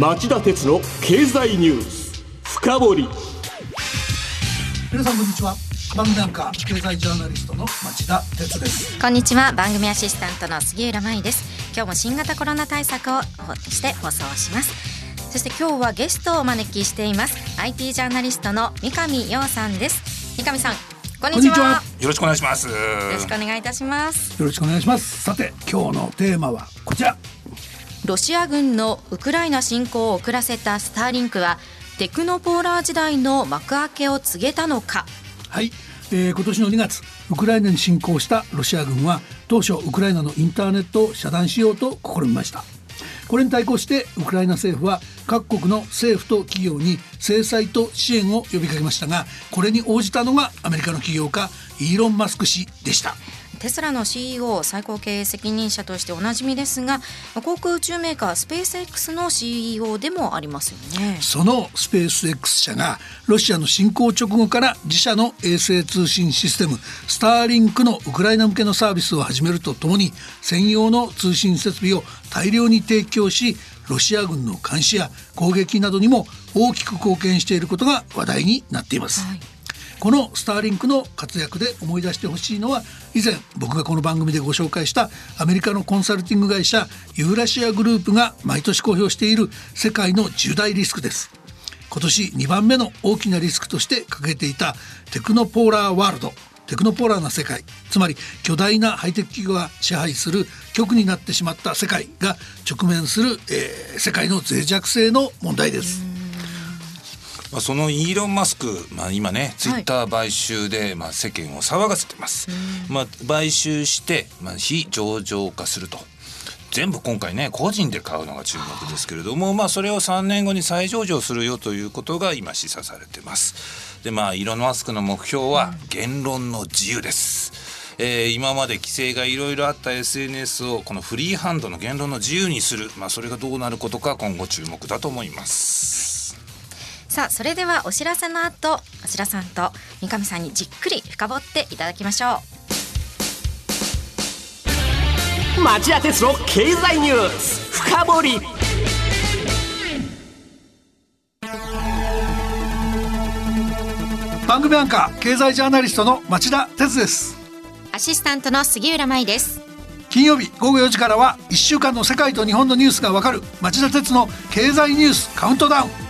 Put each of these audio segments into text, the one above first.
町田鉄の経済ニュース深掘り。皆さんこんにちは。番組アンカー経済ジャーナリストの町田鉄です。こんにちは。番組アシスタントの杉浦舞です。今日も新型コロナ対策をして放送します。そして今日はゲストをお招きしています。IT ジャーナリストの三上洋さんです。三上さんこんにちは。よろしくお願いします。よろしくお願いいたします。よろしくお願いします。さて今日のテーマはこちらロシア軍のウクライナ侵攻を遅らせたスターリンクはテクノポーラー時代の幕開けを告げたのか？はい、えー、今年の2月ウクライナに侵攻したロシア軍は当初ウクライナのインターネットを遮断しようと試みました。これに対抗してウクライナ政府は各国の政府と企業に制裁と支援を呼びかけましたがこれに応じたのがアメリカの起業家イーロン・マスク氏でした。テスラの CEO 最高経営責任者としておなじみですが航空宇宙メーカースペース X の CEO でもありますよねそのスペース X 社がロシアの侵攻直後から自社の衛星通信システムスターリンクのウクライナ向けのサービスを始めるとともに専用の通信設備を大量に提供しロシア軍の監視や攻撃などにも大きく貢献していることが話題になっています。はいこのスターリンクの活躍で思い出してほしいのは以前僕がこの番組でご紹介したアメリカのコンサルティング会社ユーラシアグループが毎年公表している世界の重大リスクです。今年2番目の大きなリスクとして掲げていたテクノポーラーワールド。テクノポーラーな世界。つまり巨大なハイテク企業が支配する極になってしまった世界が直面する、えー、世界の脆弱性の問題です。まあ、そのイーロン・マスク、まあ、今ねツイッター買収で、まあ、世間を騒がせてます、まあ、買収して、まあ、非上場化すると。全部今回ね個人で買うのが注目ですけれども、まあ、それを3年後に再上場するよということが今示唆されてます。でまあイーロン・マスクの目標は言論の自由です、えー、今まで規制がいろいろあった SNS をこのフリーハンドの言論の自由にする、まあ、それがどうなることか今後注目だと思います。さあそれではお知らせの後町田さんと三上さんにじっくり深掘っていただきましょう。町田鉄の経済ニュース深掘り。番組アンカー経済ジャーナリストの町田鉄です。アシスタントの杉浦舞です。金曜日午後4時からは1週間の世界と日本のニュースがわかる町田鉄の経済ニュースカウントダウン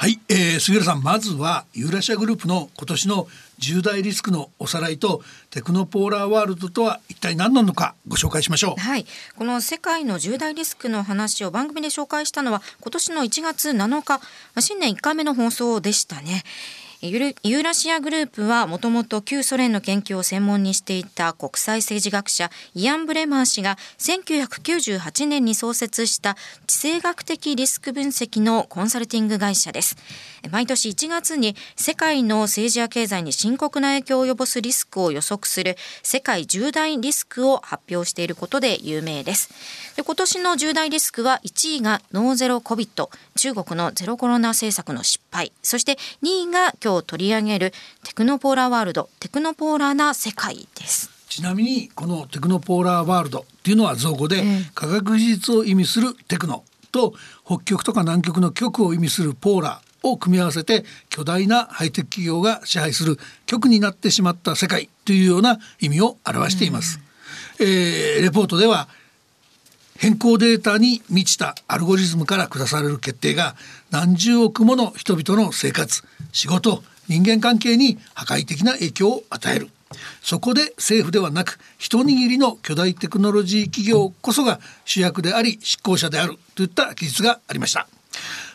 はい、えー、杉浦さんまずはユーラシアグループの今年の重大リスクのおさらいとテクノポーラーワールドとは一体何なのかご紹介しましょう。はいこの世界の重大リスクの話を番組で紹介したのは今年の1月7日新年1回目の放送でしたね。ユーラシアグループはもともと旧ソ連の研究を専門にしていた国際政治学者イアン・ブレマー氏が1998年に創設した地政学的リスク分析のコンサルティング会社です。毎年1月に世界の政治や経済に深刻な影響を及ぼすリスクを予測する世界重大リスクを発表していることで有名です。で今年の重大リスクは1位がノーゼロコビット中国のゼロコロナ政策の失敗そして2位が今日取り上げるテクノポーラーワールド。テクノポーラーな世界です。ちなみにこのテクノポーラーワールドっていうのは造語で、科学技術を意味するテクノと北極とか南極の極を意味するポーラーを組み合わせて巨大なハイテク企業が支配する極になってしまった世界というような意味を表しています。うん、えー、レポートでは変更データに満ちたアルゴリズムから下される決定が何十億もの人々の生活仕事人間関係に破壊的な影響を与える。そこで政府ではなく一握りの巨大テクノロジー企業こそが主役であり執行者であるといった記述がありました。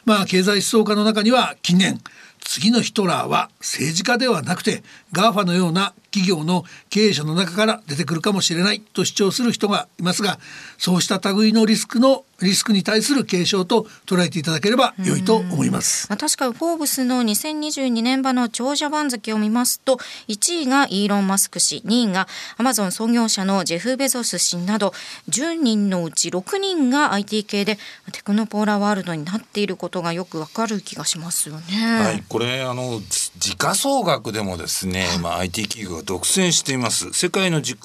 まあ経済思想家の中には近年次のヒトラーは政治家ではなくて GAFA のような企業の経営者の中から出てくるかもしれないと主張する人がいますがそうした類のリスクのリスクに対する警鐘と捉えていただければ良いと思います。まあ、確かフォーブスの2022年版の長者番付を見ますと1位がイーロン・マスク氏2位がアマゾン創業者のジェフ・ベゾス氏など10人のうち6人が IT 系でテクノポーラーワールドになっていることがよくわかる気がしますよね。はい、これあの時価総額でもですね、まあ、IT 企業が独占しています。世界の時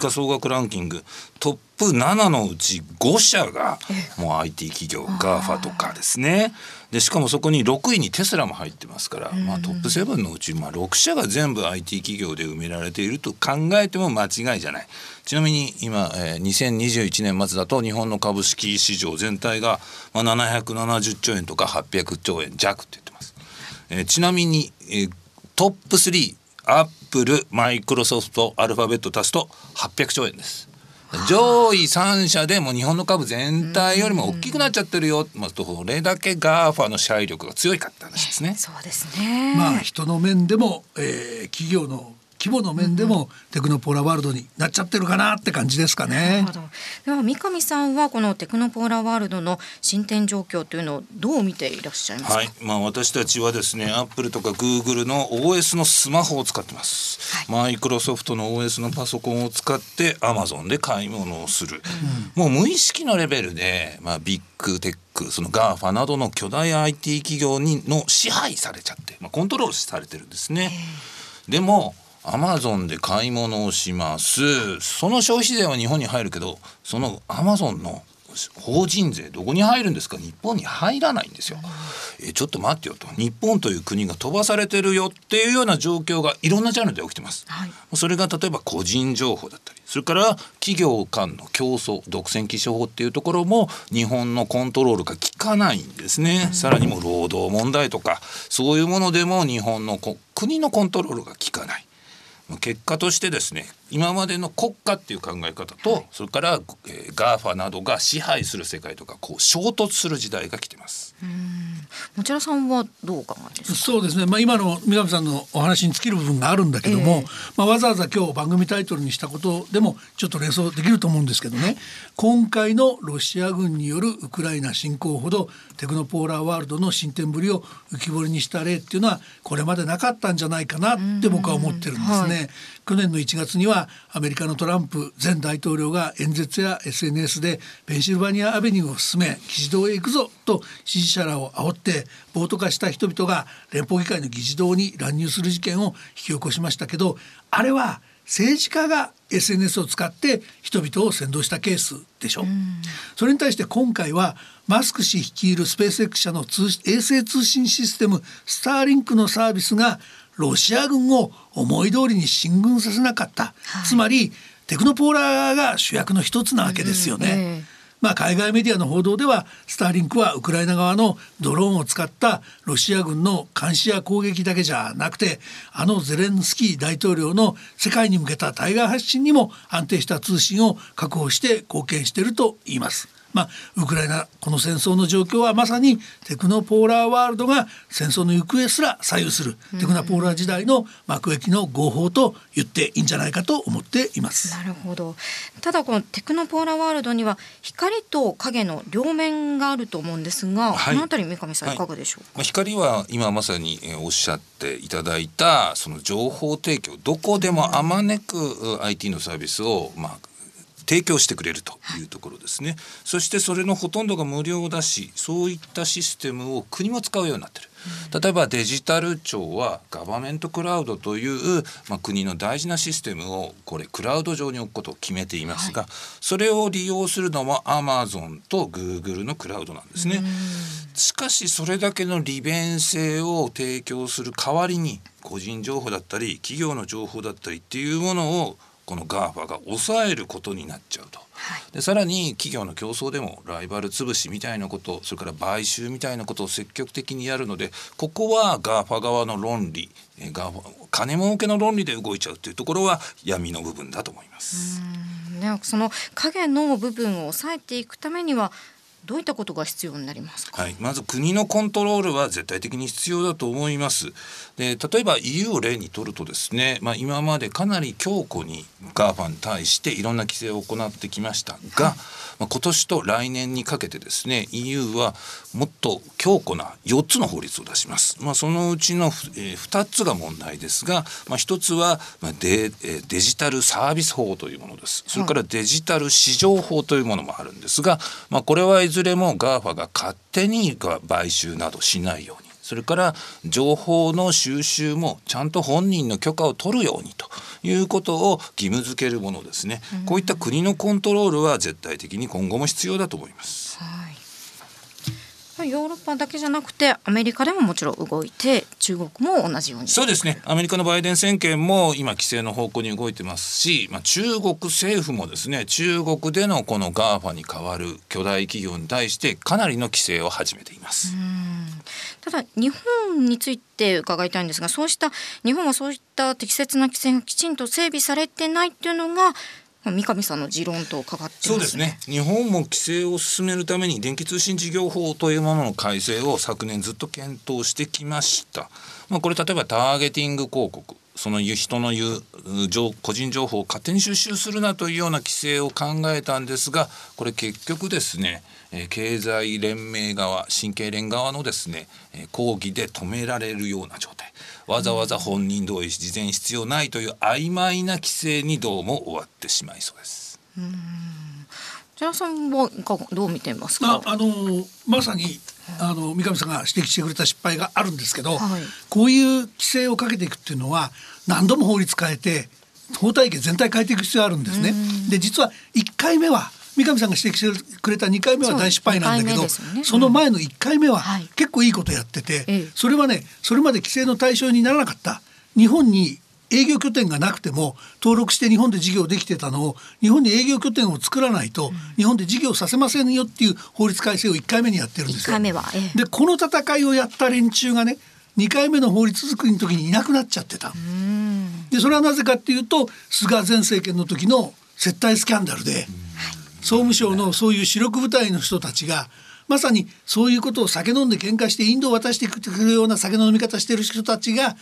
価総額ランキングトップ7のうち5社がもう IT 企業 GAFA とかですね。でしかもそこに6位にテスラも入ってますから、まあ、トップ7のうちまあ6社が全部 IT 企業で埋められていると考えても間違いじゃない。ちなみに今、えー、2021年末だと日本の株式市場全体が、まあ、770兆円とか800兆円弱ってえー、ちなみに、えー、トップ3アップルマイクロソフトアルファベット足すと800兆円です。上位3社でも日本の株全体よりも大きくなっちゃってるよ、まあ、どれだけ GAFA の支配力が強いかって話ですね。そうですね。まあ人の面でも、えー、企業の規模の面でもテクノポーラワールドになっちゃってるかなって感じですかね。では三上さんはこのテクノポーラワールドの進展状況というのをどう見ていらっしゃいますか？はい、まあ私たちはですね、アップルとかグーグルの OS のスマホを使ってます。マイクロソフトの OS のパソコンを使ってアマゾンで買い物をする。うん、もう無意識のレベルで、まあビッグテック、その GAFA などの巨大 IT 企業にの支配されちゃって、まあコントロールされてるんですね。でもアマゾンで買い物をしますその消費税は日本に入るけどそのアマゾンの法人税どこに入るんですか？日本に入らないんですよ。えちょっと待ってよと日本という国が飛ばされてるよっていうような状況がいろんなジャンルで起きてます。はい、それが例えば個人情報だったりそれから企業間の競争独占禁止法っていうところも日本のコントロールが効かないんですね。さらにも労働問題とかそういうものでも日本の国のコントロールが効かない。結果としてですね今までの国家っていう考え方と、はい、それから、えー、GAFA などが支配する世界とかこう衝突する時代が来てます。持田さんはどう考えですそうですね、まあ、今の三上さんのお話に尽きる部分があるんだけども、えー、まあ、わざわざ今日番組タイトルにしたことでもちょっと連想できると思うんですけどね。今回のロシア軍によるウクライナ侵攻ほどテクノポーラーワールドの進展ぶりを浮き彫りにした例っていうのはこれまでなかったんじゃないかなって僕は思ってるんですね。はい、去年の1月にはアメリカのトランプ前大統領が演説や SNS でペンシルバニアアベニューを進め議事堂へ行くぞと支持者らを煽って暴徒化した人々が連邦議会の議事堂に乱入する事件を引き起こしましたけどあれは政治家が SNS を使って人々を扇動したケースでしょ。うそれに対して今回はマスク氏率いるスペース X 社の通衛星通信システムスターリンクのサービスがロシア軍を思い通りに進軍させなかった、はい、つまりテクノポーラーが主役の一つなわけですよね。まあ、海外メディアの報道ではスターリンクはウクライナ側のドローンを使ったロシア軍の監視や攻撃だけじゃなくてあのゼレンスキー大統領の世界に向けた対外発信にも安定した通信を確保して貢献していると言います。まあ、ウクライナこの戦争の状況はまさにテクノポーラーワールドが戦争の行方すら左右するテクノポーラー時代の幕開きの合法と言っていいんじゃないかと思っています。なるほど。ただこのテクノポーラーワールドには光と影の両面があると思うんですが、はい、この辺り三上さんい。かがでしょうか、はい、光は今まさにおっしゃっていただいたその情報提供どこでもあまねく IT のサービスをまあ提供してくれるとい。うところですね、そしてそれのほとんどが無料だしそういったシステムを国も使うようになってる。例えばデジタル庁はガバメントクラウドという、まあ、国の大事なシステムをこれクラウド上に置くことを決めていますが、はい、それを利用するのはアマゾンとグーグルのクラウドなんですね。しかしそれだけの利便性を提供する代わりに個人情報だったり企業の情報だったりっていうものをこの GAFA が抑えることになっちゃうと。でさらに企業の競争でもライバル潰しみたいなことそれから買収みたいなことを積極的にやるのでここは GAFA 側の論理 GAFA 金儲けの論理で動いちゃうっていうところは闇の部分だと思います。ね、その影の部分を抑えていくためにはどういったことが必要になりますか、はい、まず国のコントロールは絶対的に必要だと思います。で例えば EU を例にとるとですね、まあ、今までかなり強固に GAFA に対していろんな規制を行ってきましたが、はい。まあ、今年と来年にかけてですね EU はもっと強固な4つの法律を出します。まあ、そのうちの、えー、2つが問題ですが、まあ、1つは、まあ、デデジタルサービス法というものです。それからデジタル市場法というものもあるんですが、まあ、これはいずれも GAFA が勝手に買収などしないように。それから情報の収集もちゃんと本人の許可を取るようにということを義務付けるものですね、こういった国のコントロールは絶対的に今後も必要だと思います。はいヨーロッパだけじゃなくてアメリカでももちろん動いて中国も同じように。そうですね。アメリカのバイデン政権も今規制の方向に動いてますし、まあ、中国政府もですね中国でのこの GAFA に代わる巨大企業に対してかなりの規制を始めています。ただ日本について伺いたいんですがそうした日本はそういった適切な規制がきちんと整備されてないっていうのが三上さんの持論とかかって、ね、そうです。ね日本も規制を進めるために電気通信事業法というものの改正を昨年ずっと検討してきました、まあ、これ例えばターゲティング広告その人の言う個人情報を勝手に収集するなというような規制を考えたんですがこれ結局ですね経済連盟側神経連側のですね抗議で止められるような状態わざわざ本人同意事前必要ないという曖昧な規制にどうも終わってしまいそうです。じゃあさんはどう見てますか？あ、あのまさにあの三上さんが指摘してくれた失敗があるんですけど、はい、こういう規制をかけていくっていうのは何度も法律変えて法体系全体変えていく必要があるんですね。で実は1回目は三上さんが指摘してくれた2回目は大失敗なんだけどそ,、ね。その前の1回目は結構いいことやってて、はい、それはねそれまで規制の対象にならなかった。日本に営業拠点がなくても登録して日本で事業できてたのを日本に営業拠点を作らないと日本で事業させませんよっていう法律改正を1回目にやってるんですよ。ええ、でこの戦いをやった連中がね2回目の法律作りの時にいなくなっちゃってた。でそれはなぜかっていうと菅前政権の時の接待スキャンダルで。総務省のそういう主力部隊の人たちがまさにそういうことを酒飲んで喧嘩してインドを渡してくるような酒の飲み方してる人たちが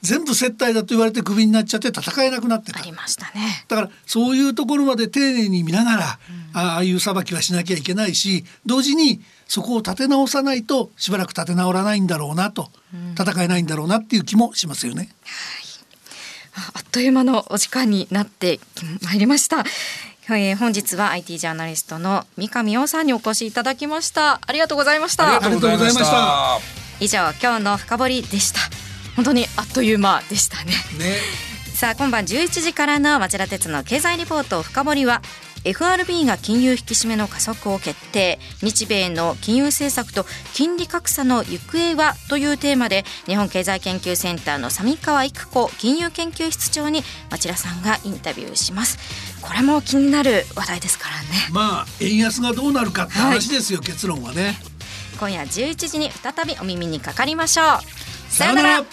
全部接待だと言われてクビになっちゃって戦えなくなってた。ありましたね。だからそういうところまで丁寧に見ながら、うん、ああいう裁きはしなきゃいけないし同時にそこを立て直さないとしばらく立て直らないんだろうなと、うん、戦えないんだろうなっていう気もしますよね。はい、あっという間のお時間になってまいりました。えー、本日は IT ジャーナリストの三上洋さんにお越しいただきました。ありがとうございました。ありがとうございました。以上今日の深掘りでした。本当にあっという間でしたね。ね。さあ今晩11時からの町田鉄の経済リポート深掘りは FRB が金融引き締めの加速を決定。日米の金融政策と金利格差の行方はというテーマで日本経済研究センターの三川育子金融研究室長に町田さんがインタビューします。これも気になる話題ですからね。まあ円安がどうなるかって話ですよ、はい、結論はね。今夜11時に再びお耳にかかりましょう。さようなら